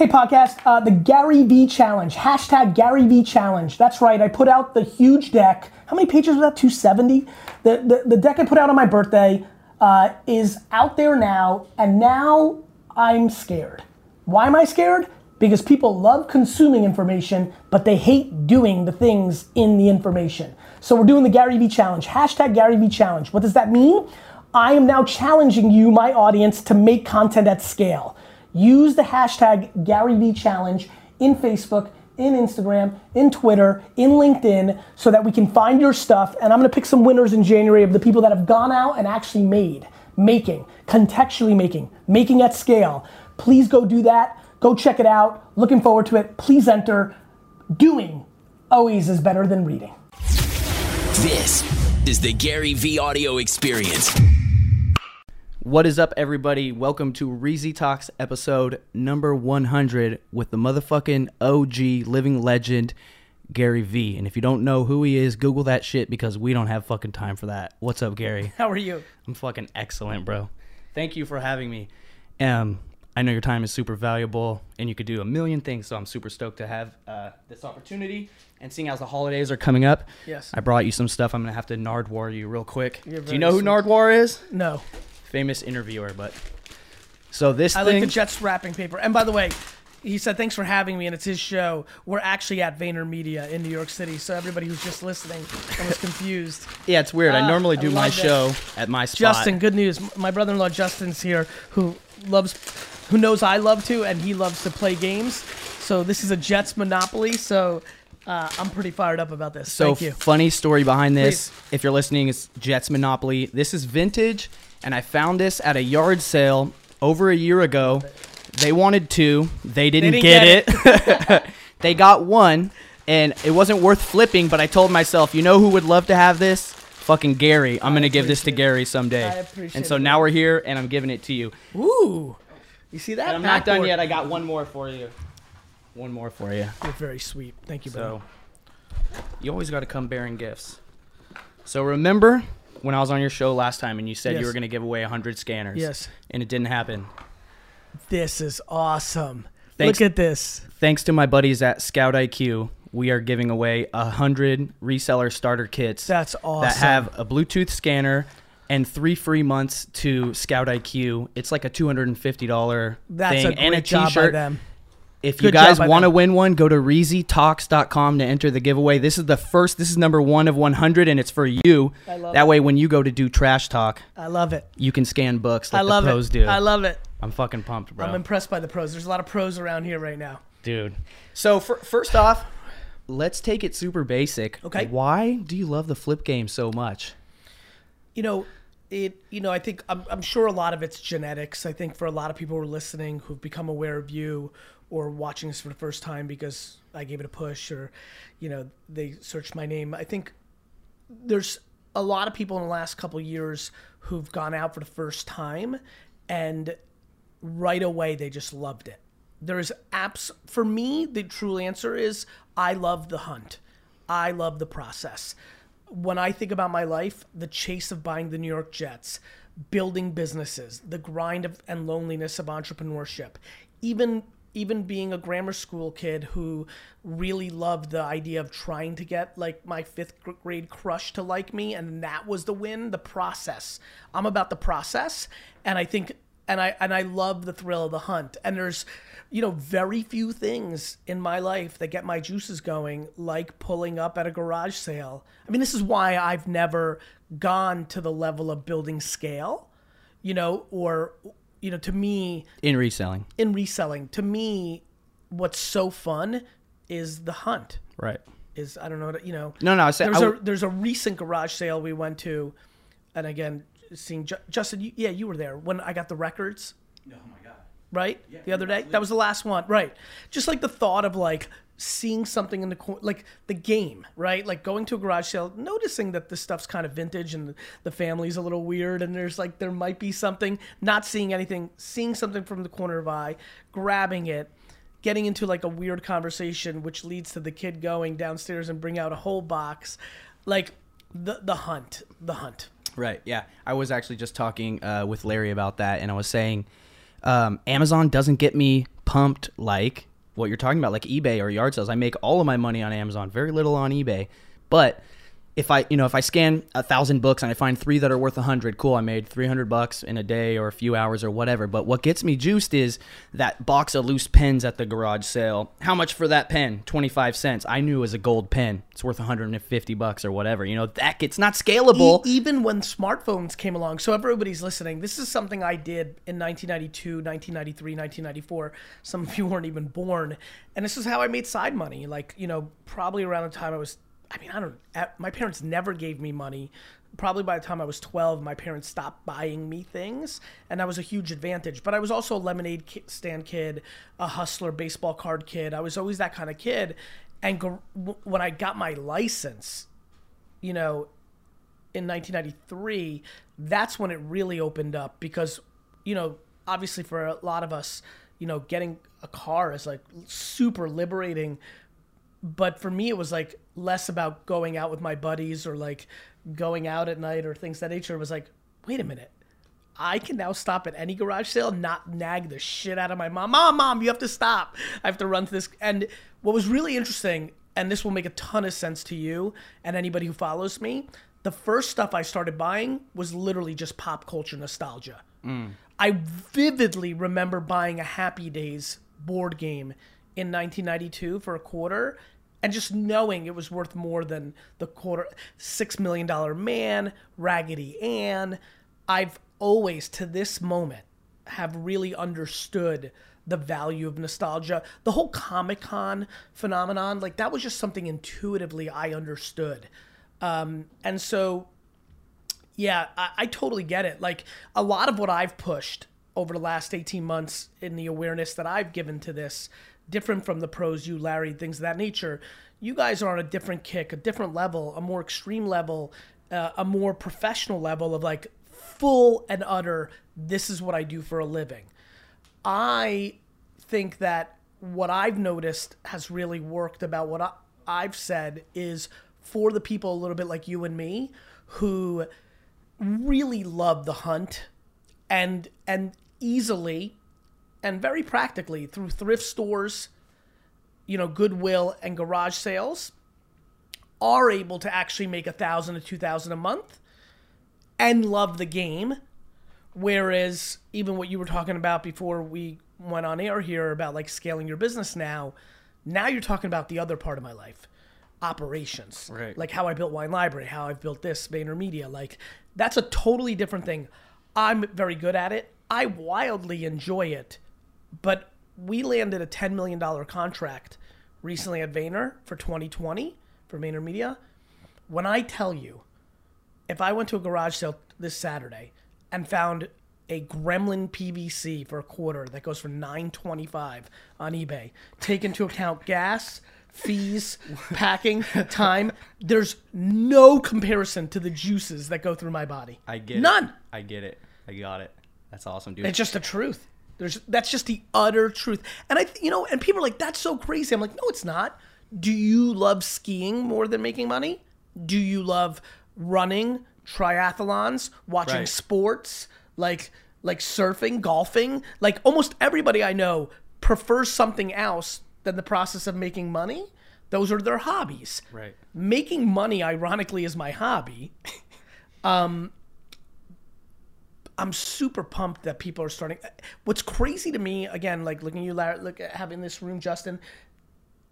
Hey podcast, uh, the Gary V challenge, hashtag Gary V challenge. That's right, I put out the huge deck. How many pages was that? 270? The, the, the deck I put out on my birthday uh, is out there now, and now I'm scared. Why am I scared? Because people love consuming information, but they hate doing the things in the information. So we're doing the Gary V challenge, hashtag Gary V challenge. What does that mean? I am now challenging you, my audience, to make content at scale. Use the hashtag GaryVChallenge in Facebook, in Instagram, in Twitter, in LinkedIn, so that we can find your stuff. And I'm gonna pick some winners in January of the people that have gone out and actually made, making, contextually making, making at scale. Please go do that. Go check it out. Looking forward to it. Please enter. Doing always is better than reading. This is the Gary V audio experience. What is up, everybody? Welcome to Reezy Talks episode number 100 with the motherfucking OG living legend, Gary V. And if you don't know who he is, Google that shit because we don't have fucking time for that. What's up, Gary? How are you? I'm fucking excellent, bro. Thank you for having me. Um, I know your time is super valuable and you could do a million things, so I'm super stoked to have uh, this opportunity. And seeing as the holidays are coming up, Yes. I brought you some stuff. I'm gonna have to Nardwuar you real quick. You're Do you know who. Nardwuar is? No. Famous interviewer, but so this I thing. like the Jets wrapping paper. And by the way, he said, thanks for having me, and it's his show. We're actually at VaynerMedia in New York City, so everybody who's just listening and was confused. yeah, it's weird. I Ah, normally I do my love it. show at my spot. Justin, good news. My brother-in-law Justin's here, who loves, who knows I love to, and he loves to play games. So this is a Jets monopoly. So uh, I'm pretty fired up about this. So Thank you. funny story behind this. Please. If you're listening, it's Jets Monopoly. This is vintage, and I found this at a yard sale over a year ago. They wanted two, they didn't, didn't get, get it. they got one, and it wasn't worth flipping. But I told myself, you know who would love to have this? Fucking Gary. I'm gonna give this to. Gary someday. I appreciate and so it. now we're here, and I'm giving it to you. Ooh, you see that? And I'm not done yet. I got one more for you. One more for you. You're very sweet. Thank you, bro. So you always got to come bearing gifts. So remember when I was on your show last time and you said Yes. you were going to give away 100 scanners. Yes. And it didn't happen. This is awesome. Thanks- Look at this. Thanks to my buddies at Scout IQ, we are giving away 100 reseller starter kits That's awesome. that have a Bluetooth scanner and three free months to Scout IQ. It's like a $250 That's thing a and a t-shirt. If you Good guys want to win one, go to reezytalks.com to enter the giveaway. This is the first, this is number one of 100, and it's for you. I love that it. way, when you go to do trash talk, I love it. you can scan books like I love the pros it. do. I love it. I'm fucking pumped, bro. I'm impressed by the pros. There's a lot of pros around here right now. Dude. So, fir- first off, let's take it super basic. Okay. Why do you love the flip game so much? You know, it. You know, I think I'm, I'm sure a lot of it's genetics. I think for a lot of people who are listening who've become aware of you or watching this for the first time because I gave it a push or, you know, they searched my name. I think there's a lot of people in the last couple years who've gone out for the first time and right away they just loved it. There's apps for me, the true answer is I love the hunt. I love the process. When I think about my life, the chase of buying the New York Jets, building businesses, the grind of, and loneliness of entrepreneurship, even even being a grammar school kid who really loved the idea of trying to get like my fifth grade crush to like me and that was the win the process. I'm about the process and i think and i and i love the thrill of the hunt. And there's you know very few things in my life that get my juices going like pulling up at a garage sale. I mean this is why i've never gone to the level of building scale you know or you know to me In reselling. in reselling. To me what's so fun is the hunt. Right. is i don't know you know No, no, I said- there's I a w- there's a recent garage sale we went to and again seeing Ju- justin you, yeah you were there when i got the records. Oh my god. right? The other day? that was the last one. Right. Just like the thought of like seeing something in the corner like the game right like going to a garage sale noticing that this stuff's kind of vintage and the family's a little weird and there's like there might be something not seeing anything seeing something from the corner of eye grabbing it getting into like a weird conversation which leads to the kid going downstairs and bring out a whole box like the the hunt the hunt Right. Yeah. I was actually just talking uh, with Larry about that, and I was saying um, Amazon doesn't get me pumped like what you're talking about, like eBay or yard sales. I make all of my money on Amazon, very little on eBay. But if I, you know, if I scan a thousand books and I find three that are worth a hundred, cool. I made three hundred bucks in a day or a few hours or whatever. But what gets me juiced is that box of loose pens at the garage sale. How much for that pen? Twenty five cents. I knew it was a gold pen. It's worth one hundred and fifty bucks or whatever. You know, that gets not scalable. E- even when smartphones came along. So everybody's listening. This is something I did in 1992, 1993, 1994. Some of you weren't even born, and this is how I made side money. Like you know, probably around the time I was. I mean, I don't. My parents never gave me money. Probably by the time I was 12, my parents stopped buying me things, and that was a huge advantage. But I was also a lemonade stand kid, a hustler, baseball card kid. I was always that kind of kid. And when I got my license, you know, in 1993, that's when it really opened up because, you know, obviously for a lot of us, you know, getting a car is like super liberating. But for me, it was like less about going out with my buddies or like going out at night or things that nature. It was like, wait a minute. I can now stop at any garage sale, not nag the shit out of my mom. Mom, mom, you have to stop. I have to run to this. And what was really interesting, and this will make a ton of sense to you and anybody who follows me, the first stuff I started buying was literally just pop culture nostalgia. Mm. I vividly remember buying a Happy Days board game in 1992 for a quarter and just knowing it was worth more than the quarter six million dollar man raggedy ann i've always to this moment have really understood the value of nostalgia the whole comic-con phenomenon like that was just something intuitively i understood um, and so yeah, I, I totally get it. Like a lot of what I've pushed over the last 18 months in the awareness that I've given to this, different from the pros, you, Larry, things of that nature. You guys are on a different kick, a different level, a more extreme level, uh, a more professional level of like full and utter, this is what I do for a living. I think that what I've noticed has really worked about what I, I've said is for the people a little bit like you and me who really love the hunt and and easily and very practically through thrift stores, you know, Goodwill and garage sales are able to actually make a thousand to two thousand a month and love the game. Whereas even what you were talking about before we went on air here about like scaling your business now, now you're talking about the other part of my life, operations. Right. Like how I built Wine Library, how I've built this VaynerMedia. Like that's a totally different thing. I'm very good at it. I wildly enjoy it. But we landed a $10 million contract recently at Vayner for 2020 for VaynerMedia. When I tell you, if I went to a garage sale this Saturday and found a Gremlin PVC for a quarter that goes for 9.25 on eBay, take into account gas, fees, packing, time, there's no comparison to the juices that go through my body. I get it. None. I get it. I got it. That's awesome, dude. It's just the truth. There's that's just the utter truth. And I, you know, and people are like, "That's so crazy." I'm like, "No, it's not." Do you love skiing more than making money? Do you love running, triathlons, watching Right. sports, like like surfing, golfing? Like almost everybody I know prefers something else than the process of making money. Those are their hobbies. Right. Making money, ironically, is my hobby. Um, I'm super pumped that people are starting. What's crazy to me, again, like looking at you, Larry, look at having this room, Justin.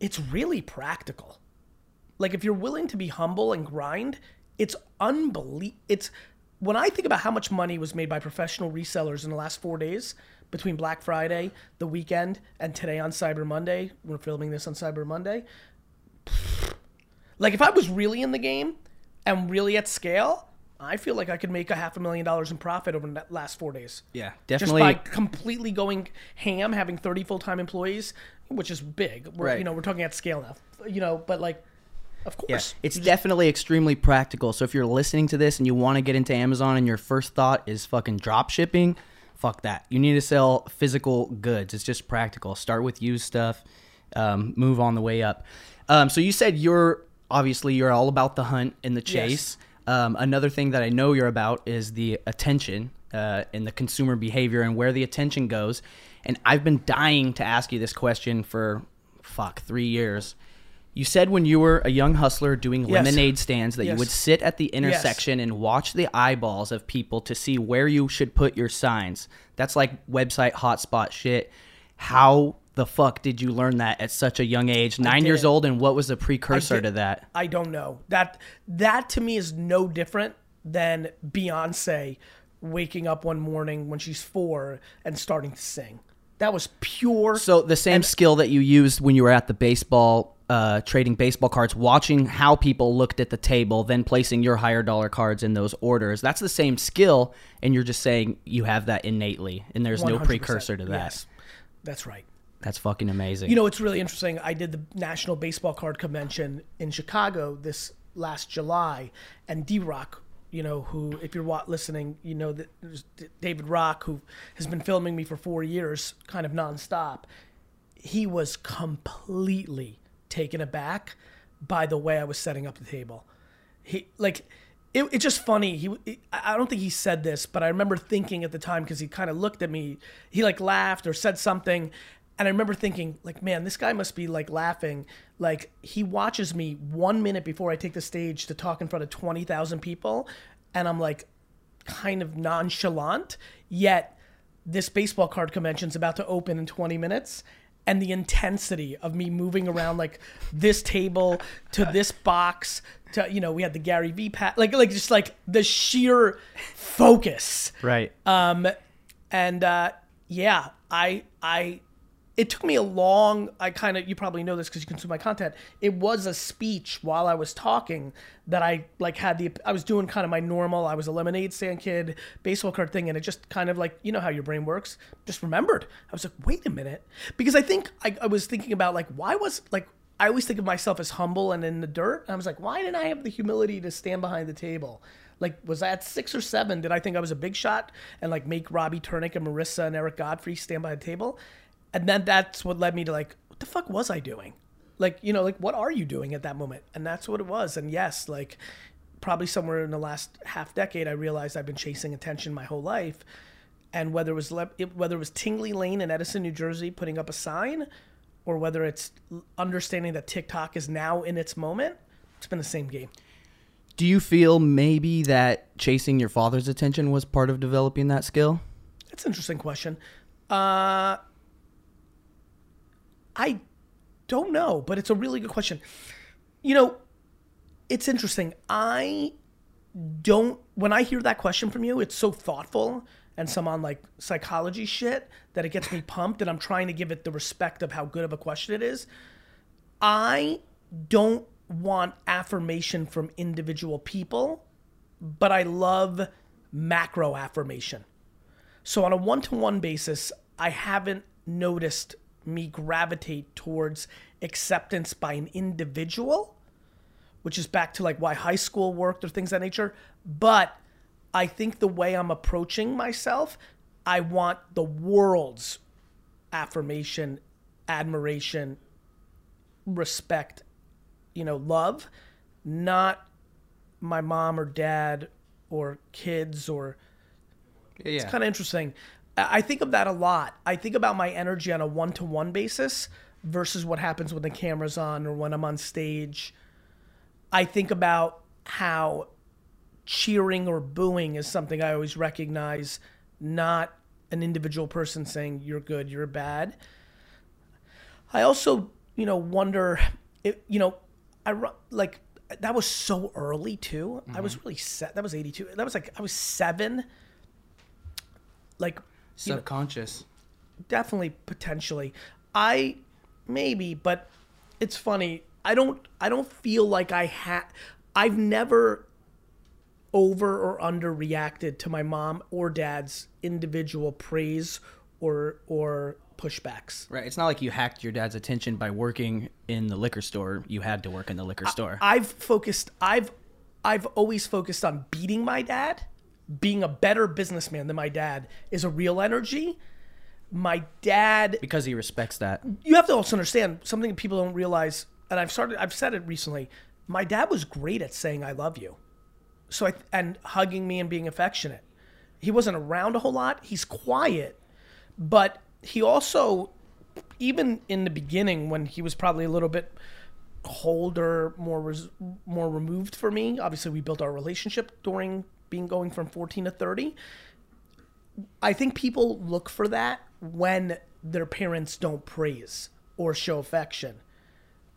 It's really practical. Like if you're willing to be humble and grind, it's unbelievable. It's when I think about how much money was made by professional resellers in the last four days between Black Friday, the weekend, and today on Cyber Monday. We're filming this on Cyber Monday. Like if I was really in the game and really at scale, I feel like I could make a half a million dollars in profit over the last four days. yeah, definitely. Just by completely going ham, having 30 full time employees, which is big. We're, Right. You know, we're talking at scale now. You know, but like, of Yeah, course. it's definitely extremely practical. So if you're listening to this and you want to get into Amazon and your first thought is fucking drop shipping, fuck that. You need to sell physical goods. It's just practical. Start with used stuff, um, move on the way up. Um, so you said you're obviously you're all about the hunt and the chase. Um, another thing that I know you're about is the attention uh, in the consumer behavior and where the attention goes. And I've been dying to ask you this question for fuck three years. You said when you were a young hustler doing Yes. lemonade stands that you would sit at the intersection and watch the eyeballs of people to see where you should put your signs. That's like website hotspot shit. How the fuck did you learn that at such a young age? Nine years old, and what was the precursor to that? I don't know. That that to me is no different than Beyonce waking up one morning when she's four and starting to sing. That was pure. So the same skill that you used when you were at the baseball, uh, trading baseball cards, watching how people looked at the table, then placing your higher dollar cards in those orders. That's the same skill, and you're just saying you have that innately, and there's no 100%. precursor to that. Yes, that's right. That's fucking amazing. You know, it's really interesting. I did the National Baseball Card Convention in Chicago this last July, and D Rock, you know, who, if you're listening, you know that David Rock, who has been filming me for four years, kind of nonstop. He was completely taken aback by the way I was setting up the table. He like. It, it's just funny. He, it- I don't think he said this, but I remember thinking at the time because he kind of looked at me. He like laughed or said something, and I remember thinking, like, man, this guy must be like laughing. Like he watches me one minute before I take the stage to talk in front of twenty thousand people, and I'm like, kind of nonchalant. Yet this baseball card convention's about to open in twenty minutes. And the intensity of me moving around like this table to this box to you know we had the Gary V pat like like just like the sheer focus right? um, and uh, yeah, I I it took me a long. I kind of you probably know this because you consume my content. It was a speech while I was talking that I like had the I was doing kind of my normal. I was a lemonade stand kid, baseball card thing, and it just kind of like you know how your brain works. Just remembered. I was like, wait a minute, because I think I, I was thinking about like why was like. I always think of myself as humble and in the dirt. And I was like, why didn't I have the humility to stand behind the table? Like, was I at six or seven? Did I think I was a big shot and like make Robbie Turnick and Marissa and Eric Godfrey stand by the table? And then that's what led me to like, what the fuck was I doing? Like, you know, like what are you doing at that moment? And that's what it was. And yes, like probably somewhere in the last half decade, I realized I've been chasing attention my whole life. And whether it was le- it, whether it was Tingley Lane in Edison, New Jersey, putting up a sign, or whether it's understanding that TikTok is now in its moment, it's been the same game. Do you feel maybe that chasing your father's attention was part of developing that skill? That's an interesting question. Uh, I don't know, but it's a really good question. You know, it's interesting. I don't, when I hear that question from you, it's so thoughtful and some on like psychology shit that it gets me pumped and I'm trying to give it the respect of how good of a question it is. I don't want affirmation from individual people, but I love macro affirmation. So on a one-to-one basis, I haven't noticed me gravitate towards acceptance by an individual, which is back to like why high school worked or things of that nature. But I think the way I'm approaching myself, I want the world's affirmation, admiration, respect, you know, love, not my mom or dad or kids or Yeah. It's kind of interesting. I think of that a lot. I think about my energy on a one to one basis versus what happens when the camera's on or when I'm on stage. I think about how cheering or booing is something I always recognize, not an individual person saying you're good, you're bad. I also, you know, wonder if, you know, I like that was so early too. I was mm-hmm. really set. That was 82. That was like I was 7 like you know, Subconscious. definitely potentially i maybe but it's funny i don't i don't feel like i had i've never over or under reacted to my mom or dad's individual praise or or pushbacks Right. It's not like you hacked your dad's attention by working in the liquor store. You had to work in the liquor store. i've focused i've i've always focused on beating my dad being a better businessman than my dad is a real energy my dad because he respects that. you have to also understand something that people don't realize and i've started i've said it recently my dad was great at saying i love you so i and hugging me and being affectionate he wasn't around a whole lot. He's quiet, but he also, even in the beginning when he was probably a little bit colder, more res- more removed for me. Obviously, we built our relationship during being going from 14 to 30. I think people look for that when their parents don't praise or show affection.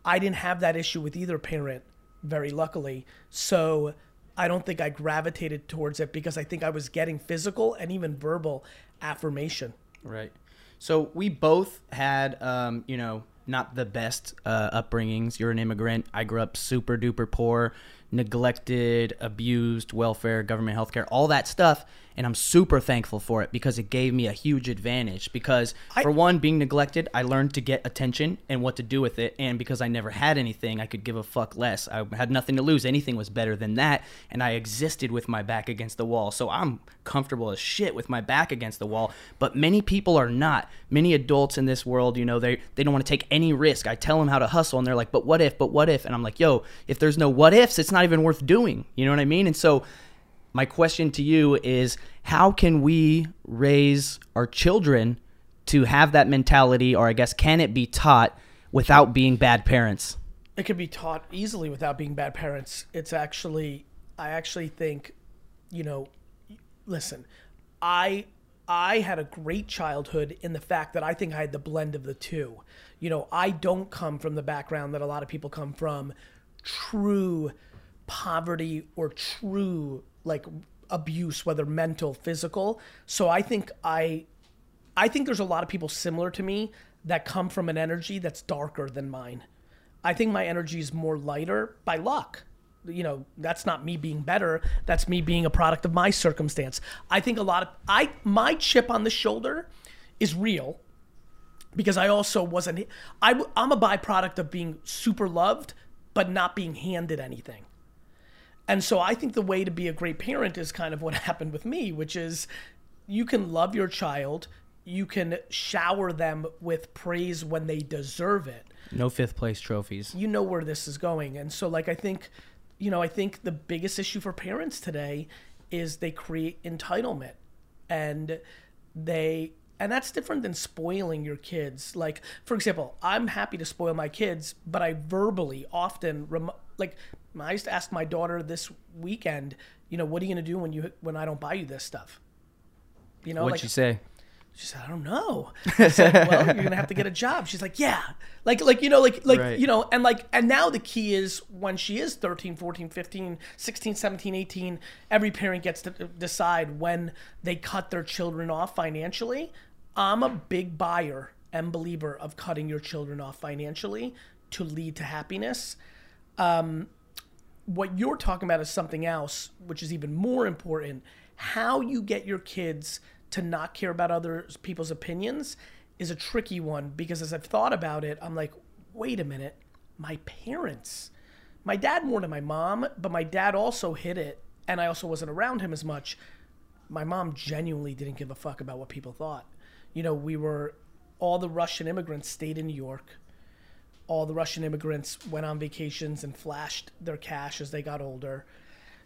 I didn't have that issue with either parent, very luckily. So I don't think I gravitated towards it because I think I was getting physical and even verbal affirmation. Right. So we both had, um, you know, not the best uh, upbringings. You're an immigrant. I grew up super duper poor, neglected, abused, welfare, government healthcare, all that stuff. And I'm super thankful for it because it gave me a huge advantage. Because, I- for one, being neglected, I learned to get attention and what to do with it. And because I never had anything, I could give a fuck less. I had nothing to lose. Anything was better than that. And I existed with my back against the wall. So I'm comfortable as shit with my back against the wall. But many people are not. Many adults in this world, you know, they, they don't want to take any risk. I tell them how to hustle and they're like, but what if, but what if? And I'm like, yo, if there's no what ifs, it's not even worth doing. You know what I mean? And so my question to you is how can we raise our children to have that mentality or i guess can it be taught without being bad parents it can be taught easily without being bad parents. It's actually, I actually think, you know, listen, I I had a great childhood in the fact that I think I had the blend of the two. You know, I don't come from the background that a lot of people come from, true poverty or true like abuse, whether mental, physical. So I think I I think there's a lot of people similar to me that come from an energy that's darker than mine. I think my energy is more lighter by luck. You know, that's not me being better. That's me being a product of my circumstance. I think a lot of I my chip on the shoulder is real because I also wasn't I I'm a byproduct of being super loved but not being handed anything. And so I think the way to be a great parent is kind of what happened with me, which is you can love your child, you can shower them with praise when they deserve it. no fifth place trophies You know where this is going. And so like I think you know, I think the biggest issue for parents today is they create entitlement and they and that's different than spoiling your kids. Like, for example, I'm happy to spoil my kids, but I verbally often rem- like I used to ask my daughter this weekend, you know, what are you gonna do when you when I don't buy you this stuff? You know, what'd like you say she said, I don't know. I said, well, you're gonna have to get a job. She's like, yeah. Like like you know, like like Right. you know, and like and now the key is when she is 13, 14, 15, 16, 17, 18, every parent gets to decide when they cut their children off financially. I'm a big buyer and believer of cutting your children off financially to lead to happiness um, what you're talking about is something else, which is even more important. How you get your kids to not care about other people's opinions is a tricky one because as I've thought about it, I'm like, wait a minute, my parents, my dad more than my mom, but my dad also hit it, and I also wasn't around him as much. My mom genuinely didn't give a fuck about what people thought. You know, we were all the Russian immigrants stayed in New York all the Russian immigrants went on vacations and flashed their cash as they got older.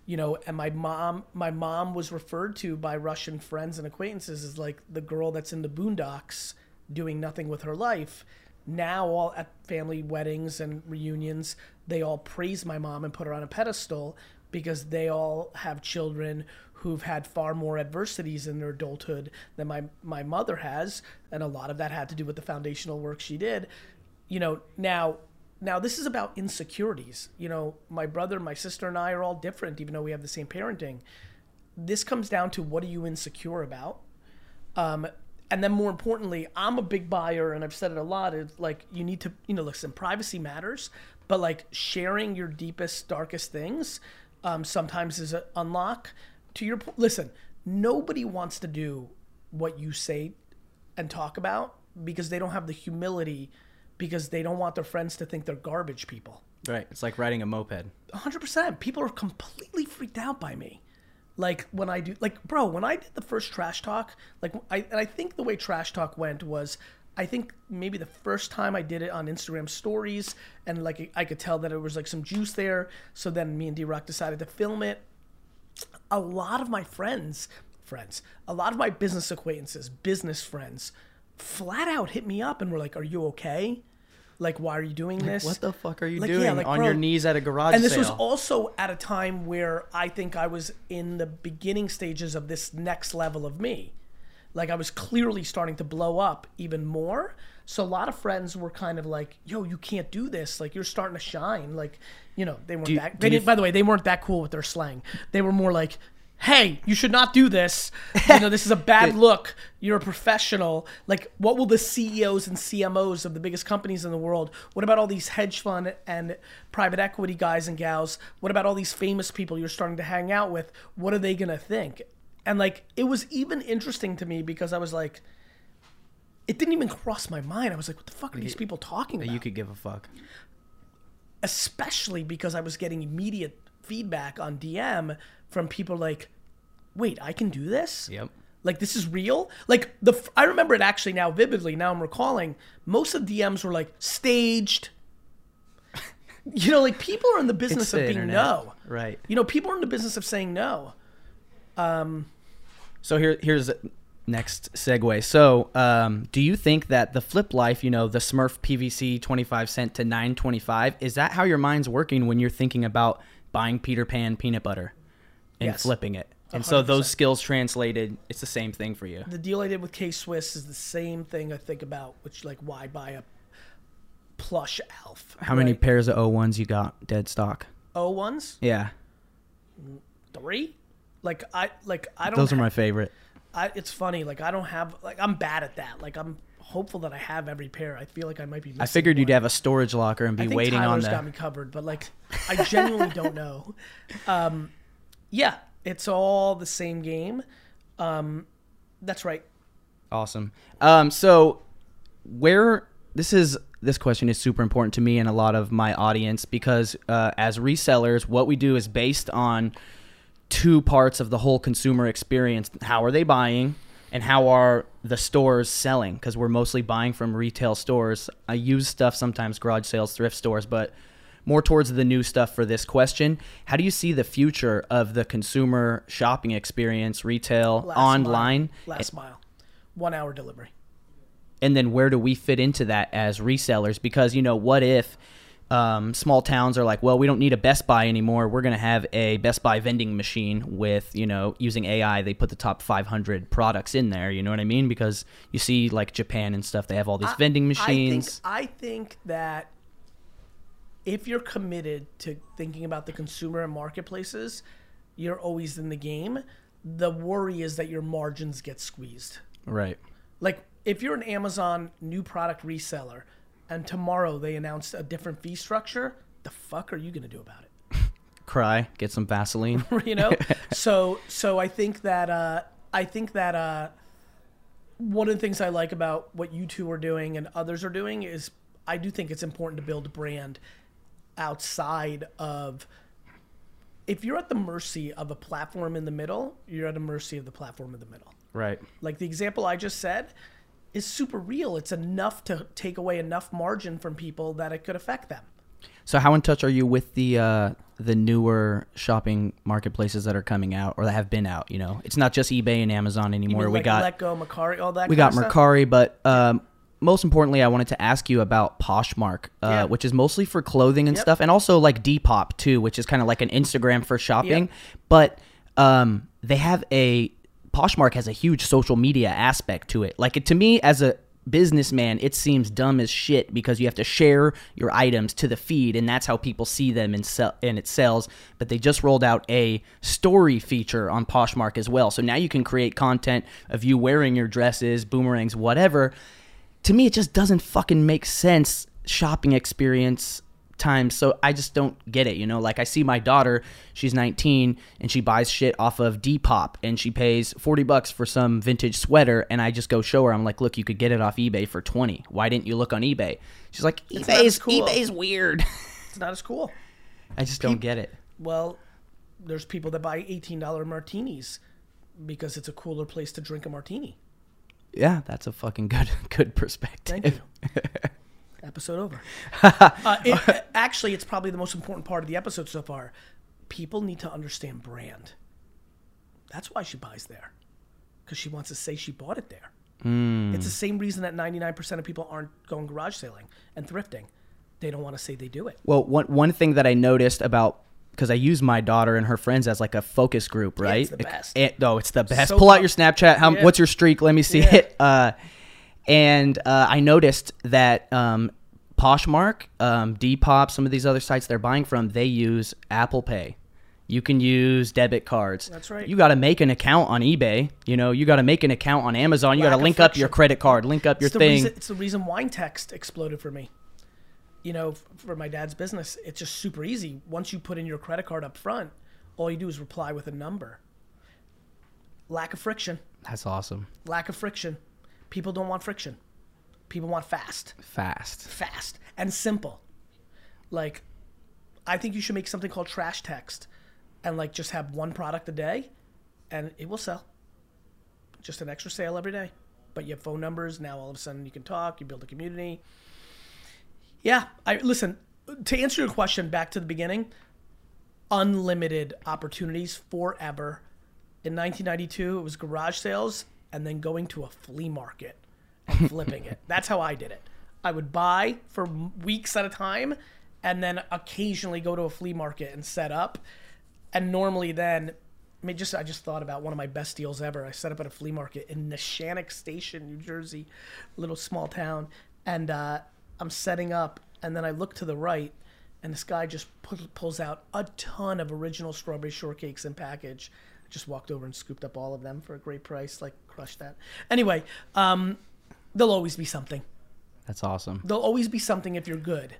You know, and my mom my mom was referred to by Russian friends and acquaintances as like the girl that's in the boondocks doing nothing with her life. Now all at family weddings and reunions, they all praise my mom and put her on a pedestal because they all have children who've had far more adversities in their adulthood than my my mother has, and a lot of that had to do with the foundational work she did you know now now this is about insecurities. You know my brother my sister and i are all different even though we have the same parenting. This comes down to what are you insecure about? Um, and then more importantly i'm a big buyer and i've said it a lot is like you need to you know listen privacy matters but like sharing your deepest darkest things um, sometimes is an unlock. To your listen nobody wants to do what you say and talk about because they don't have the humility because they don't want their friends to think they're garbage people. right it's like riding a moped 100%. People are completely freaked out by me. Like when I do like bro, when I did the first trash talk, like I and I think the way trash talk went was I think maybe the first time I did it on Instagram stories and like I could tell that it was like some juice there, so then me and D-Rock decided to film it. A lot of my friends friends. A lot of my business acquaintances, business friends, flat out hit me up and were like, "Are you okay? Like, why are you doing this? What the fuck are you Like, yeah, doing like, on bro- your knees at a garage and this sale? was also at a time where I think I was in the beginning stages of this next level of me. Like I was clearly starting to blow up even more. So a lot of friends were kind of like, "Yo, you can't do this. Like you're starting to shine." Like, you know, they weren't that. They didn't. By the way, they weren't that cool with their slang. They were more like, "Hey, you should not do this. You know, this is a bad look. You're a professional. Like, what will the CEOs and CMOs of the biggest companies in the world? What about all these hedge fund and private equity guys and gals? What about all these famous people you're starting to hang out with? What are they gonna think?" And like, it was even interesting to me because I was like, it didn't even cross my mind. I was like, "What the fuck are these people talking about?" you could give a fuck. especially because I was getting immediate feedback on DM from people like, "Wait, I can do this? Yep. Like this is real? Like the I remember it actually now vividly. Now I'm recalling most of the DMs were like staged. You know, like people are in the business It's of the being internet. no. Right. You know, people are in the business of saying no. Um. So here, here's next segue. So, um, do you think that the flip life, you know, the Smurf PVC twenty five cent to nine twenty five, is that how your mind's working when you're thinking about buying Peter Pan peanut butter and Yes. flipping it? And so 100%. those skills translated, it's the same thing for you. The deal I did with K Swiss is the same thing I think about, which like why buy a plush elf? How many pairs of O ones you got dead stock? O ones? Yeah, Three? Like I like I don't those are my favorite. I, it's funny. Like I don't have like I'm bad at that. Like I'm hopeful that I have every pair. I feel like I might be. Missing I figured you'd have a storage locker and I be think waiting Tyler's on got me covered, but like I genuinely don't know. Um, yeah, it's all the same game. Um, that's right. Awesome. Um, so where this is this question is super important to me and a lot of my audience because uh, as resellers, what we do is based on two parts of the whole consumer experience. How are they buying? And how are the stores selling? Because we're mostly buying from retail stores. I use stuff sometimes, garage sales, thrift stores, but more towards the new stuff for this question. How do you see the future of the consumer shopping experience, retail, Last online? mile, last mile, one hour delivery. and then where do we fit into that as resellers? Because you know what if um, small towns are like well we don't need a best buy anymore. We're going to have a best buy vending machine with you know using ai they put the top 500 products in there. You know what i mean? Because you see like japan and stuff they have all these vending machines I think, I think that if you're committed to thinking about the consumer and marketplaces, you're always in the game. The worry is that your margins get squeezed. right Like if you're an Amazon new product reseller and tomorrow they announced a different fee structure, the fuck are you going to do about it? cry get some vaseline you know so so i think that uh i think that uh one of the things i like about what you two are doing and others are doing is i do think it's important to build a brand outside of if you're at the mercy of a platform in the middle you're at the mercy of the platform in the middle. Right. Like the example i just said is super real. It's enough to take away enough margin from people that it could affect them. So how in touch are you with the uh the newer shopping marketplaces that are coming out or that have been out you know? It's not just ebay and amazon anymore. mean we like got let go Mercari, all that we got of stuff? Mercari, but um, most importantly, I wanted to ask you about Poshmark, uh, Yeah. which is mostly for clothing and Yep. stuff, and also like Depop too, which is kind of like an Instagram for shopping. But um, they have a Poshmark has a huge social media aspect to it. Like it, to me, as a businessman, it seems dumb as shit because you have to share your items to the feed, and that's how people see them and sell and it sells. But they just rolled out a story feature on Poshmark as well, so now you can create content of you wearing your dresses, boomerangs, whatever. To me, it just doesn't fucking make sense shopping experience times so i just don't get it you know? Like i see my daughter she's 19 and she buys shit off of depop and she pays 40 bucks for some vintage sweater and i just go show her. I'm like look you could get it off ebay for 20 why didn't you look on ebay? She's like not as ebay's cool. ebay's weird. It's not as cool. I just don't get it. Well, there's people that buy $18 martinis because it's a cooler place to drink a martini. Yeah that's a fucking good good perspective Thank you. episode over. uh, it, actually, it's probably the most important part of the episode so far. People need to understand brand. That's why she buys there. because she wants to say she bought it there. Hmm. It's the same reason that 99% of people aren't going garage sailing and thrifting. They don't want to say they do it. Well, one one thing that I noticed about because I use my daughter and her friends as like a focus group, right? it's the best. It, no, it's the best. So Pull out your Snapchat. How, Yeah. What's your streak? Let me see Yeah. it. Uh, and uh, I noticed that um, Poshmark, um, Depop, some of these other sites they're buying from, they use Apple Pay. You can use debit cards. That's right. You got to make an account on eBay. You know, you got to make an account on Amazon. You got to link up your credit card, link up your it's the thing. Reason, it's the reason wine text exploded for me. You know, for my dad's business, it's just super easy. Once you put in your credit card up front, all you do is reply with a number. Lack of friction. That's awesome. Lack of friction. People don't want friction. People want fast, Fast. fast, and simple. Like, I think you should make something called trash text and like just have one product a day and it will sell. Just an extra sale every day. But you have phone numbers. Now all of a sudden you can talk, you build a community. Yeah, I listen, to answer your question back to the beginning, unlimited opportunities forever. In 1992, it was garage sales and then going to a flea market and flipping it. That's how I did it. I would buy for weeks at a time and then occasionally go to a flea market and set up. And normally then I mean, just I just thought about one of my best deals ever. I set up at a flea market in Neshanic Station, New Jersey, little small town, and uh, I'm setting up, and then I look to the right, and this guy just pu- pulls out a ton of original strawberry shortcakes in package. I just walked over and scooped up all of them for a great price, like crushed that. Anyway, um, there'll always be something. That's awesome. There'll always be something if you're good.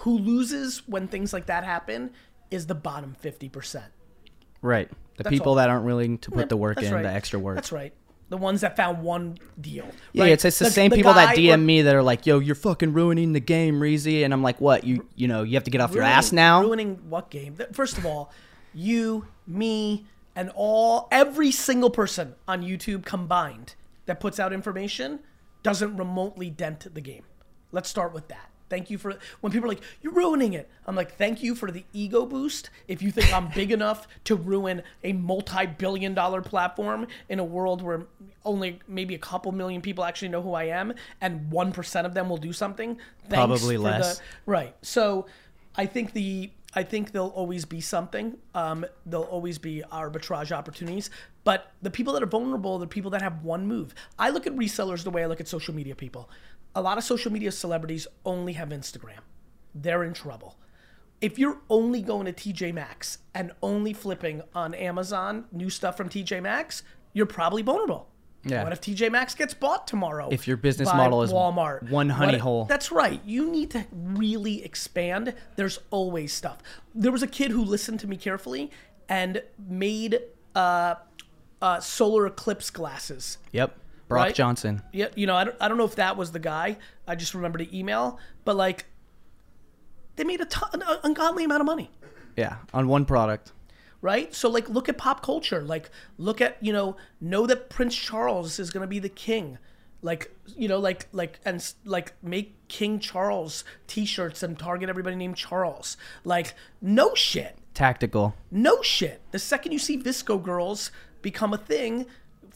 Who loses when things like that happen is the bottom fifty percent. Right. The That's people all. that aren't willing to put the work in, right. the extra work. That's right. The ones that found one deal. Yeah, right? it's, it's the, same people that DM or- me that are like, "Yo, you're fucking ruining the game, Reezy," and I'm like, "What? You you know, you have to get off your ass now." Ruining what game? First of all, you, me, and all every single person on YouTube combined that puts out information doesn't remotely dent the game. Let's start with that. Thank you for when people are like, "You're ruining it." I'm like, "Thank you for the ego boost." If you think I'm big enough to ruin a multi-billion-dollar platform in a world where only maybe a couple million people actually know who I am, and one percent of them will do something, thanks Probably for less. The, Right. So I think the I think there'll always be something. Um, there'll always be arbitrage opportunities. But the people that are vulnerable are the people that have one move. I look at resellers the way I look at social media people. A lot of social media celebrities only have Instagram. They're in trouble. If you're only going to TJ Maxx and only flipping on Amazon new stuff from TJ Maxx, you're probably vulnerable. Yeah. What if TJ Maxx gets bought tomorrow? If your business model is Walmart, one honey hole. That's right. You need to really expand. There's always stuff. There was a kid who listened to me carefully and made uh, uh, solar eclipse glasses. Yep. Brock Right? Johnson. Yeah, you know, I don't, I don't know if that was the guy. I just remember the email, but like, they made a ton, an ungodly amount of money Yeah, on one product. right? So like look at pop culture. Like look at, you know, know that Prince Charles is going to be the king. Like, you know, like like and like make King Charles t-shirts and target everybody named Charles. Like no shit. Tactical. No shit. The second you see VSCO girls become a thing,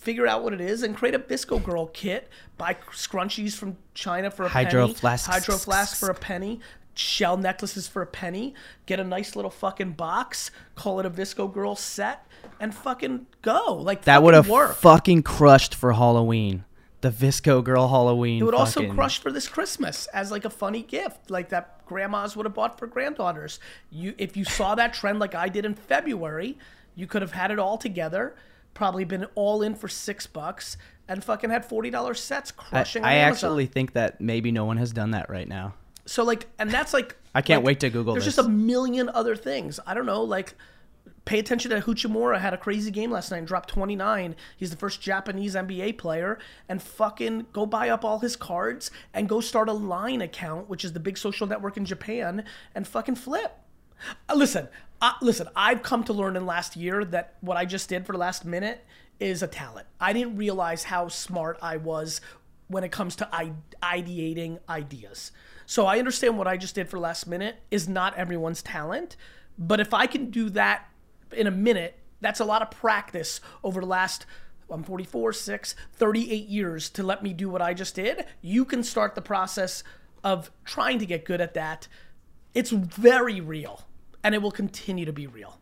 figure out what it is and create a VSCO girl kit. Buy scrunchies from China for a Hydro penny. flasks. Hydro flask for a penny. Shell necklaces for a penny. Get a nice little fucking box. Call it a VSCO girl set and fucking go. Like That would have fucking crushed for Halloween. The VSCO Girl Halloween. It would also crush for this Christmas as like a funny gift, like that grandmas would have bought for granddaughters. You, if you saw that trend like I did in February, you could have had it all together, probably been all in for six bucks, and fucking had forty dollars sets I, crushing. on I actually think that maybe no one has done that right now. So like, and that's like I can't like, wait to Google There's this. just a million other things. I don't know, like. Pay attention to Hachimura had a crazy game last night and dropped 29. He's the first Japanese NBA player and fucking go buy up all his cards and go start a line account, which is the big social network in Japan, and fucking flip. Uh, listen, uh, listen. I've come to learn in last year that what I just did for the last minute is a talent. I didn't realize how smart I was when it comes to ideating ideas. So I understand what I just did for last minute is not everyone's talent, but if I can do that in a minute, that's a lot of practice over the last I'm 44, 6, 38 years to let me do what I just did, you can start the process of trying to get good at that. It's very real and it will continue to be real.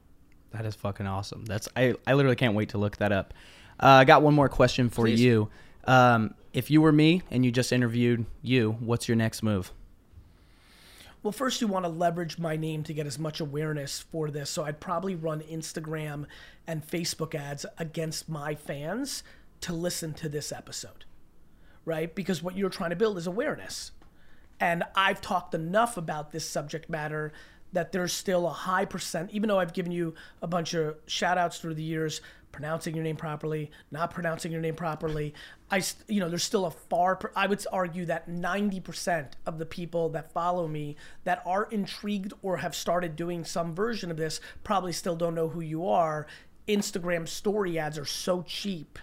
That is fucking awesome. That's I, I literally can't wait to look that up. Uh, I got one more question for Please. you. Um, if you were me and you just interviewed you, what's your next move? Well, first, you want to leverage my name to get as much awareness for this. So I'd probably run Instagram and Facebook ads against my fans to listen to this episode, right? Because what you're trying to build is awareness. And I've talked enough about this subject matter that there's still a high percent, even though I've given you a bunch of shout outs through the years, pronouncing your name properly, not pronouncing your name properly. I, you know, there's still a far, I would argue that 90% of the people that follow me that are intrigued or have started doing some version of this probably still don't know who you are. Instagram story ads are so cheap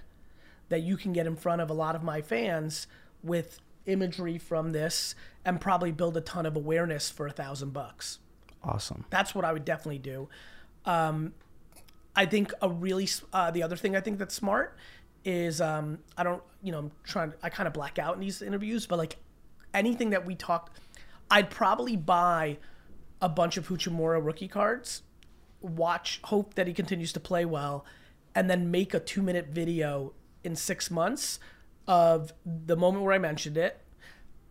that you can get in front of a lot of my fans with imagery from this and probably build a ton of awareness for a thousand bucks. Awesome. That's what I would definitely do. Um, I think a really uh, the other thing I think that's smart is um, I don't you know I'm trying I kind of black out in these interviews, but like anything that we talked, I'd probably buy a bunch of Hachimura rookie cards, watch hope that he continues to play well, and then make a two minute video in six months of the moment where I mentioned it,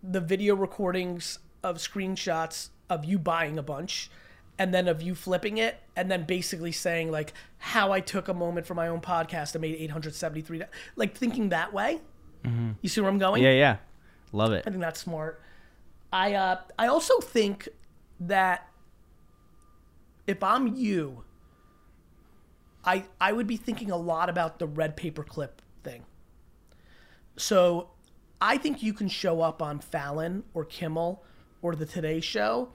the video recordings of screenshots of you buying a bunch and then of you flipping it and then basically saying like how I took a moment for my own podcast and made 873 like thinking that way. You see where I'm going? Yeah, yeah. Love it. I think that's smart. I uh I also think that if I'm you, I I would be thinking a lot about the red paper clip thing. So I think you can show up on Fallon or Kimmel or the Today Show.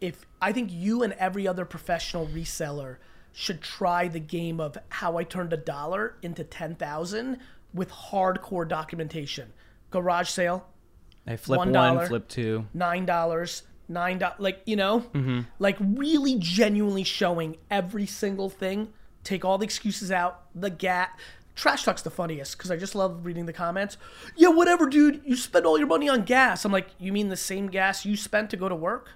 If I think you and every other professional reseller should try the game of how I turned a dollar into ten thousand with hardcore documentation. Garage sale, I flip One one, dollar. flip two. nine dollars, nine dollars, like you know, mm-hmm. like really genuinely showing every single thing. Take all the excuses out. The gat. Trash talk's the funniest because I just love reading the comments. Yeah, whatever, dude. You spend all your money on gas. I'm like, you mean the same gas you spent to go to work?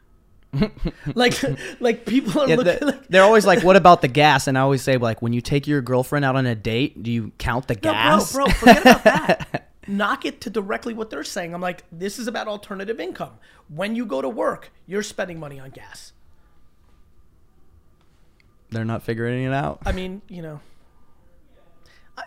like, like people are Yeah, looking. the- like, they're always like, "What about the gas?" And I always say, like, when you take your girlfriend out on a date, do you count the No, gas? bro, bro, forget about that. Knock it to directly what they're saying. I'm like, this is about alternative income. When you go to work, you're spending money on gas. They're not figuring it out. I mean, you know,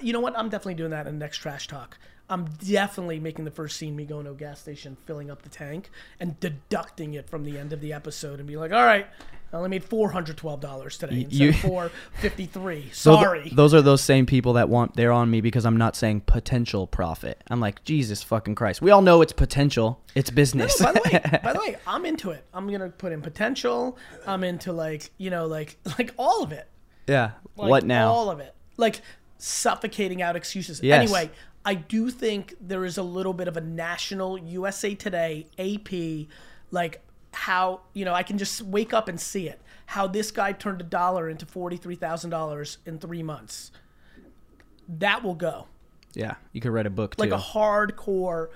you know what? I'm definitely doing that in the next trash talk. I'm definitely making the first scene me going to a gas station, filling up the tank, and deducting it from the end of the episode, and be like, "All right, I only made four hundred twelve dollars today instead you- of four fifty three. So th- Sorry." those are those same people that want they're on me because I'm not saying potential profit. I'm like, Jesus fucking Christ. We all know it's potential. It's business. by the way, by the way, I'm into it. I'm gonna put in potential. I'm into like you know like like all of it. yeah. Like, what now? All of it. Like suffocating out excuses. Yes. Anyway, I do think there is a little bit of a national USA Today, AP, like how, you know, I can just wake up and see it. How this guy turned a dollar into $43,000 in three months. That will go. yeah. You could write a book too. Like a hardcore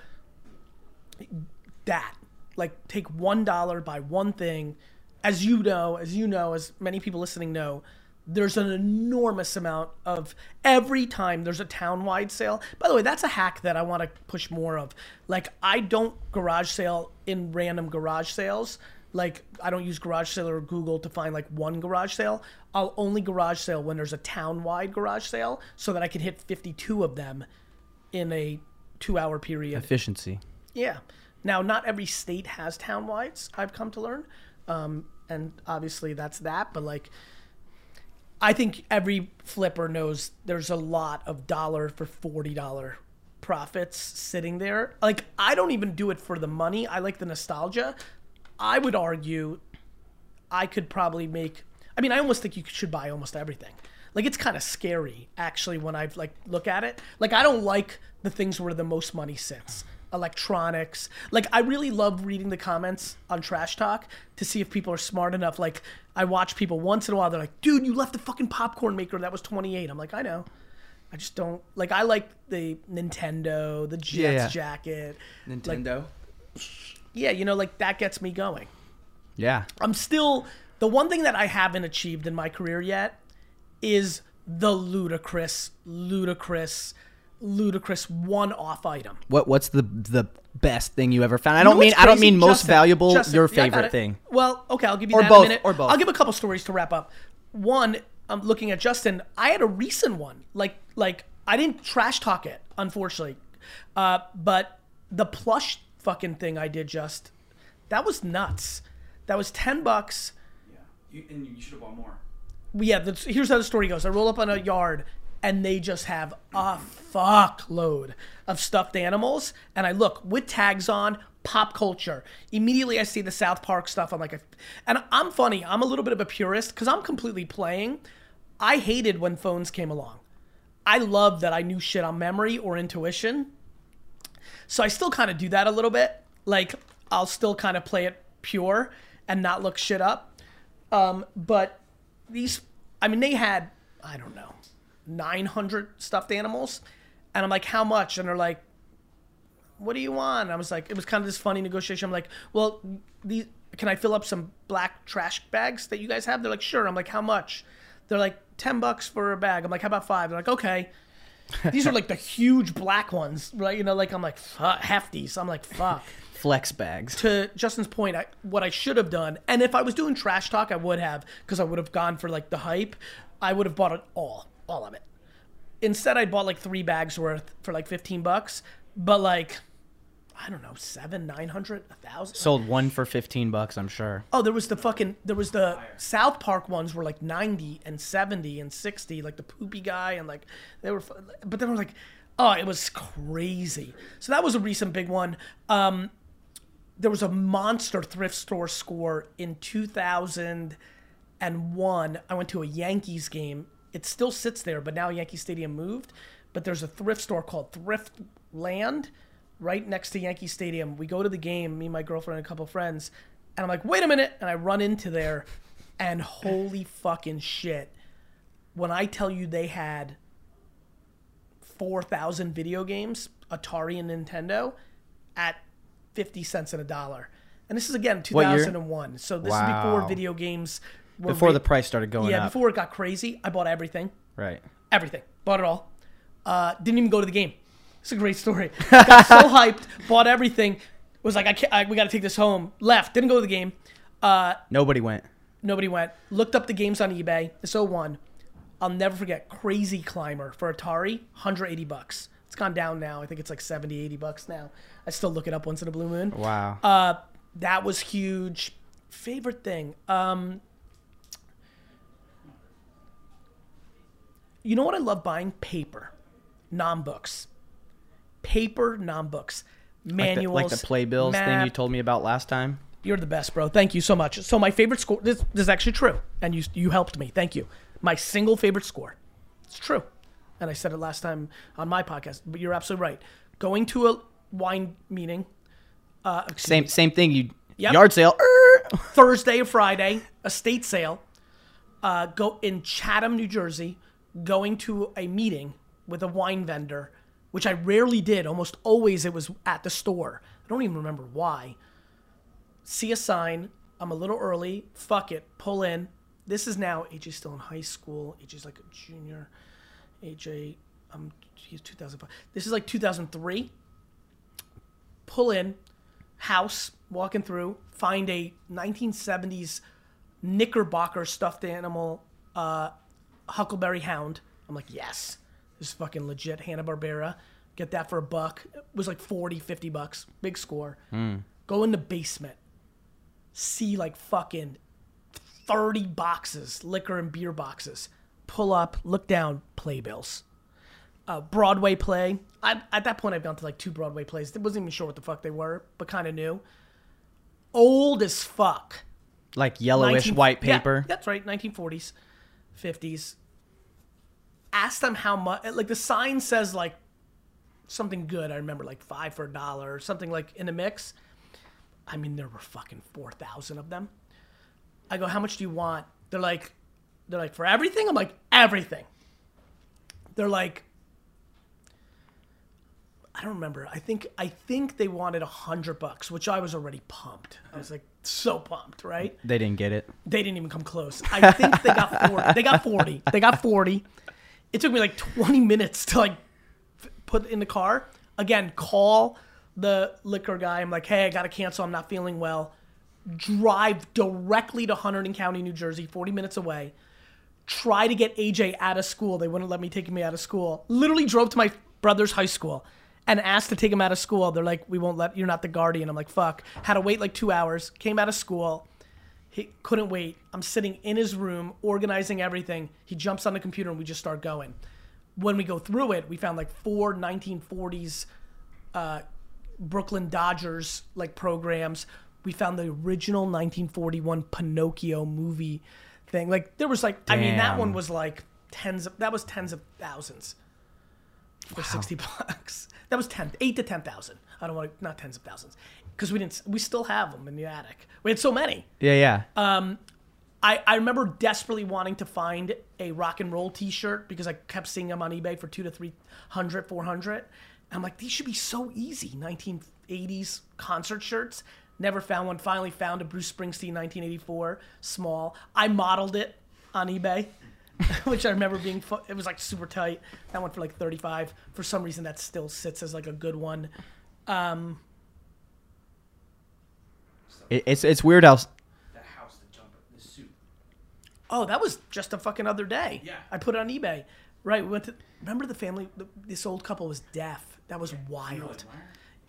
that. Like take one dollar, buy one thing. As you know, as you know, as many people listening know, there's an enormous amount of every time there's a town-wide sale. By the way, that's a hack that I want to push more of. Like I don't garage sale in random garage sales. Like I don't use garage sale or Google to find like one garage sale. I'll only garage sale when there's a town-wide garage sale so that I can hit 52 of them in a 2-hour period. efficiency. Yeah. Now, not every state has townwides. I've come to learn, um, and obviously that's that. But like, I think every flipper knows there's a lot of dollar for forty dollar profits sitting there. Like, I don't even do it for the money. I like the nostalgia. I would argue, I could probably make. I mean, I almost think you should buy almost everything. Like it's kind of scary actually when I like look at it. Like I don't like the things where the most money sits. Electronics. Like I really love reading the comments on Trash Talk to see if people are smart enough. Like I watch people once in a while. They're like, "Dude, you left the fucking popcorn maker that was 28." I'm like, "I know." I just don't like. I like the Nintendo, the Jets Yeah, yeah. jacket. Nintendo. Yeah, you know, like that gets me going. yeah. I'm still the one thing that I haven't achieved in my career yet is the ludicrous, ludicrous, ludicrous one-off item. What what's the the best thing you ever found? I You know don't mean I don't mean most Justin, valuable. Justin, your yeah, I got favorite it. thing. Well, okay, I'll give you Or that both, in a minute. or both. I'll give a couple stories to wrap up. One, I'm looking at Justin. I had a recent one. Like, like I didn't trash talk it, unfortunately, uh, but the plush fucking thing I did just that was nuts. That was ten bucks. Yeah, you, and you should have bought more. yeah, the, here's how the story goes. I roll up on a yard and they just have a fuckload of stuffed animals. And I look with tags on, pop culture. Immediately I see the South Park stuff. I'm like, and I'm funny. I'm a little bit of a purist because I'm completely playing. I hated when phones came along. I love that I knew shit on memory or intuition. So I still kind of do that a little bit. Like I'll still kind of play it pure and not look shit up. Um, but these, I mean, they had, I don't know, 900 stuffed animals. And I'm like, how much? And they're like, what do you want? I was like, it was kind of this funny negotiation. I'm like, well, these, can I fill up some black trash bags that you guys have? They're like, sure. I'm like, how much? They're like, 10 bucks for a bag. I'm like, how about five? They're like, okay. These are like the huge black ones, right? You know, like I'm like, fuck, hefties. I'm like, fuck Flex bags. to Justin's point, I, what I should have done, and if I was doing trash talk, I would have, because I would have gone for like the hype. I would have bought it all, all of it. Instead, I bought like three bags worth for like fifteen bucks, but like, I don't know, seven, nine hundred, a thousand. Sold one for fifteen bucks. I'm sure. Oh, there was the fucking there was the South Park ones were like 90 and 70 and 60, like the poopy guy and like they were but they were like oh, it was crazy. So that was a recent big one. Um there was a monster thrift store score in 2001. I went to a Yankees game. It still sits there, but now Yankee Stadium moved. But there's a thrift store called Thrift Land right next to Yankee Stadium. We go to the game, me, my girlfriend, and a couple friends, and I'm like, wait a minute. And I run into there, and holy fucking shit. When I tell you they had 4,000 video games, Atari and Nintendo, at 50 cents and a dollar. And this is again 2001. So this is before video games Before re- the price started going Yeah, up. before it got crazy. I bought everything. Right. Everything. Bought it all. Uh, didn't even go to the game. It's a great story. Got so hyped, bought everything. Was like, I can't, I, we got to take this home. Left. Didn't go to the game. Uh, Nobody went. Nobody went. Looked up the games on eBay. This 01. I'll never forget Crazy Climber for Atari, 180 bucks. It's gone down now. I think it's like 70, 80 bucks now. I still look it up once in a blue moon. Wow. Uh, that was huge. Favorite thing. Um, you know what I love buying? Paper, non books. Paper, non books. like, the, Manuals. like the playbills thing you told me about last time. you're the best, bro. Thank you so much. So my favorite score. This, this is actually true, and you you helped me. Thank you. My single favorite score. It's true, and I said it last time on my podcast. But you're absolutely right. Going to a wine meeting. Uh, Same same thing. You Yep. yard sale. Thursday or Friday, estate sale. Uh, go in Chatham, New Jersey. Going to a meeting with a wine vendor, which I rarely did. Almost always it was at the store. I don't even remember why. See a sign. I'm a little early. Fuck it. Pull in. This is now AJ's still in high school. AJ's like a junior. AJ, um, he's 2005. This is like 2003 pull in, house, walking through, find a 1970s Knickerbocker stuffed animal, uh, Huckleberry Hound. I'm like, yes, this is fucking legit Hanna Barbera. Get that for a buck. It was like 40, 50 bucks. Big score. Go in the basement. See like fucking 30 boxes, liquor and beer boxes. Pull up, look down, playbills uh, Broadway play. I, at that point, I've gone to like two Broadway plays. I wasn't even sure what the fuck they were, but kind of knew. Old as fuck. like yellowish 19 white yeah, paper. that's right, 1940s, 50s. Ask them how much. Like the sign says like something good. I remember like five for a dollar or something like in the mix. I mean, there were fucking four thousand of them. I go, how much do you want? They're like, they're like for everything. I'm like everything. They're like, I don't remember. I think I think they wanted a hundred bucks, which I was already pumped. I was like so pumped, right? They didn't get it. They didn't even come close. I think they got 40. They got 40. They got 40. It took me like 20 minutes to like put in the car. Again, call the liquor guy. I'm like, hey, I got to cancel. I'm not feeling well. Drive directly to Hunterdon County, New Jersey, 40 minutes away. Try to get AJ out of school. They wouldn't let me take me out of school. Literally drove to my brother's high school and asked to take him out of school. They're like, we won't let, you're not the guardian. I'm like, fuck. Had to wait like two hours. Came out of school. He couldn't wait. I'm sitting in his room organizing everything. He jumps on the computer and we just start going. When we go through it, we found like four 1940s uh, Brooklyn Dodgers like programs. We found the original 1941 Pinocchio movie thing. Like there was like I mean that one was like tens of that was tens of thousands for 60 bucks. That was 10 8 to 10,000. I don't want to not tens of thousands because we didn't we still have them in the attic. We had so many. Yeah, yeah. Uh, I, I remember desperately wanting to find a rock and roll t-shirt because I kept seeing them on eBay for two to three hundred, four hundred. I'm like, these should be so easy. 1980s concert shirts. Never found one. Finally found a Bruce Springsteen 1984 small. I modeled it on eBay, which I remember being. Fu- it was like super tight. That one for like 35. For some reason, that still sits as like a good one. Um, it, it's it's weird how. s- That house, the jumper, the suit. Oh, that was just a fucking other day. Yeah. I put it on eBay. Right. We went to. Remember the family? The, this old couple was deaf. That was wild.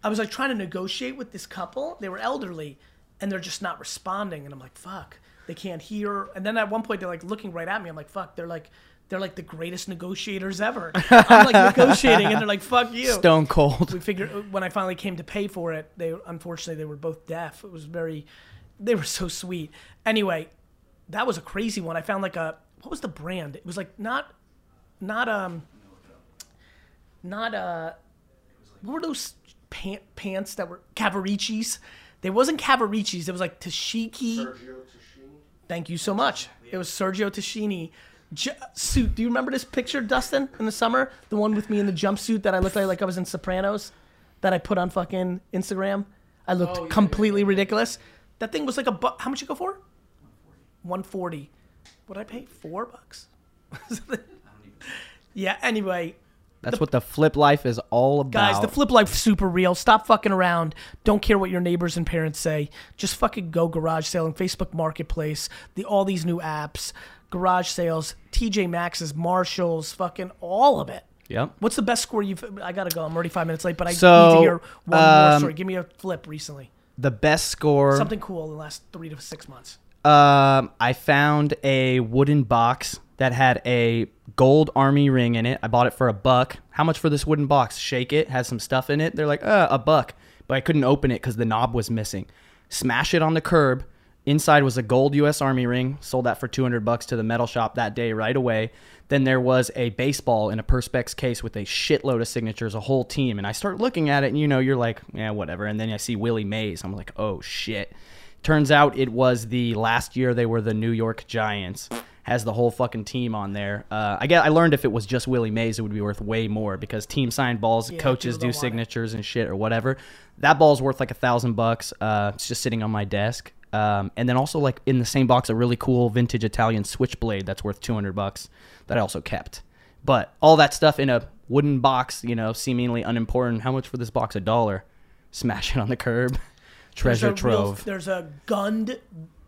I was like trying to negotiate with this couple. They were elderly, and they're just not responding. And I'm like, fuck, they can't hear. And then at one point they're like looking right at me. I'm like, fuck, they're like. They're like the greatest negotiators ever. I'm like negotiating, and they're like, "Fuck you." Stone cold. we figured when I finally came to pay for it, they unfortunately they were both deaf. It was very, they were so sweet. Anyway, that was a crazy one. I found like a what was the brand? It was like not, not um, not uh, what were those pant, pants that were Cavaricci's? They wasn't Cavaricci's. It was like Tashiki. Thank you so much. It was Sergio Tacchini. J- suit. Do you remember this picture, Dustin, in the summer? The one with me in the jumpsuit that I looked like, like I was in Sopranos, that I put on fucking Instagram. I looked completely ridiculous. That thing was like a bu- how much you go for? One forty. What did I pay? Four bucks. yeah. Anyway, That's what the flip life is all about. Guys, the flip life super real. Stop fucking around. Don't care what your neighbors and parents say. Just fucking go garage sale and Facebook Marketplace. The all these new apps, garage sales, TJ Maxx's, Marshalls, fucking all of it. Yep. What's the best score you've? I gotta go. I'm already five minutes late, but I So, need to hear one more um, story. Give me a flip recently. The best score. Something cool in the last three to six months. Um, I found a wooden box that had a gold army ring in it. I bought it for a buck. How much for this wooden box? Shake it, has some stuff in it. They're like, uh, a buck. But I couldn't open it because the knob was missing. Smash it on the curb. Inside was a gold U.S. Army ring. Sold that for 200 bucks to the metal shop that day right away. Then there was a baseball in a Perspex case with a shitload of signatures, a whole team. And I start looking at it, and you know, you're like, yeah, whatever. And then I see Willie Mays. I'm like, oh shit. Turns out it was the last year they were the New York Giants. Has the whole fucking team on there. Uh, I get. I learned if it was just Willie Mays, it would be worth way more because team signed balls, Yeah, coaches do don't it. signatures and shit or whatever. That ball's worth like a thousand bucks. Uh, it's just sitting on my desk. Um, and then also like in the same box, a really cool vintage Italian switchblade that's worth two hundred bucks that I also kept. But all that stuff in a wooden box, you know, seemingly unimportant. How much for this box? A dollar. Smash it on the curb. Treasure There's a real- trove. there's a Gund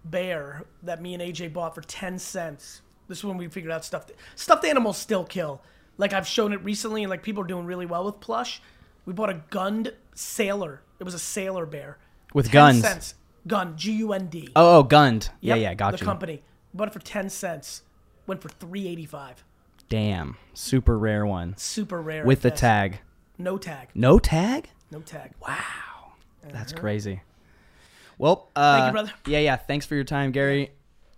bear that me and AJ bought for ten cents. This is when we figured out stuffed stuffed animals still kill. Like I've shown it recently, and like people are doing really well with plush. We bought a Gund sailor. It was a sailor bear With 10 guns. Cents. Gun. G U N D. Oh, oh, Gund. Yep, yeah, yeah, got the you. company bought it for ten cents. Went for three eighty five. Damn, super rare one Super rare. with the tag. No tag. No tag? No tag. Wow, that's uh-huh. crazy. Well, uh, you, brother. Yeah, yeah. Thanks for your time, Gary.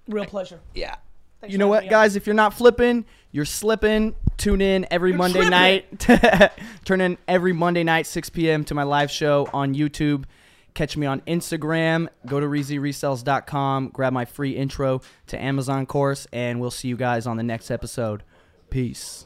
Real pleasure. Yeah. Thanks you know what, on. guys? If you're not flipping, you're slipping. Tune in every Monday tripping. night. Turn in every Monday night, 6 p.m. to my live show on YouTube. Catch me on Instagram. Go to reezyresells.com. Grab my free intro to Amazon course, and we'll see you guys on the next episode. Peace.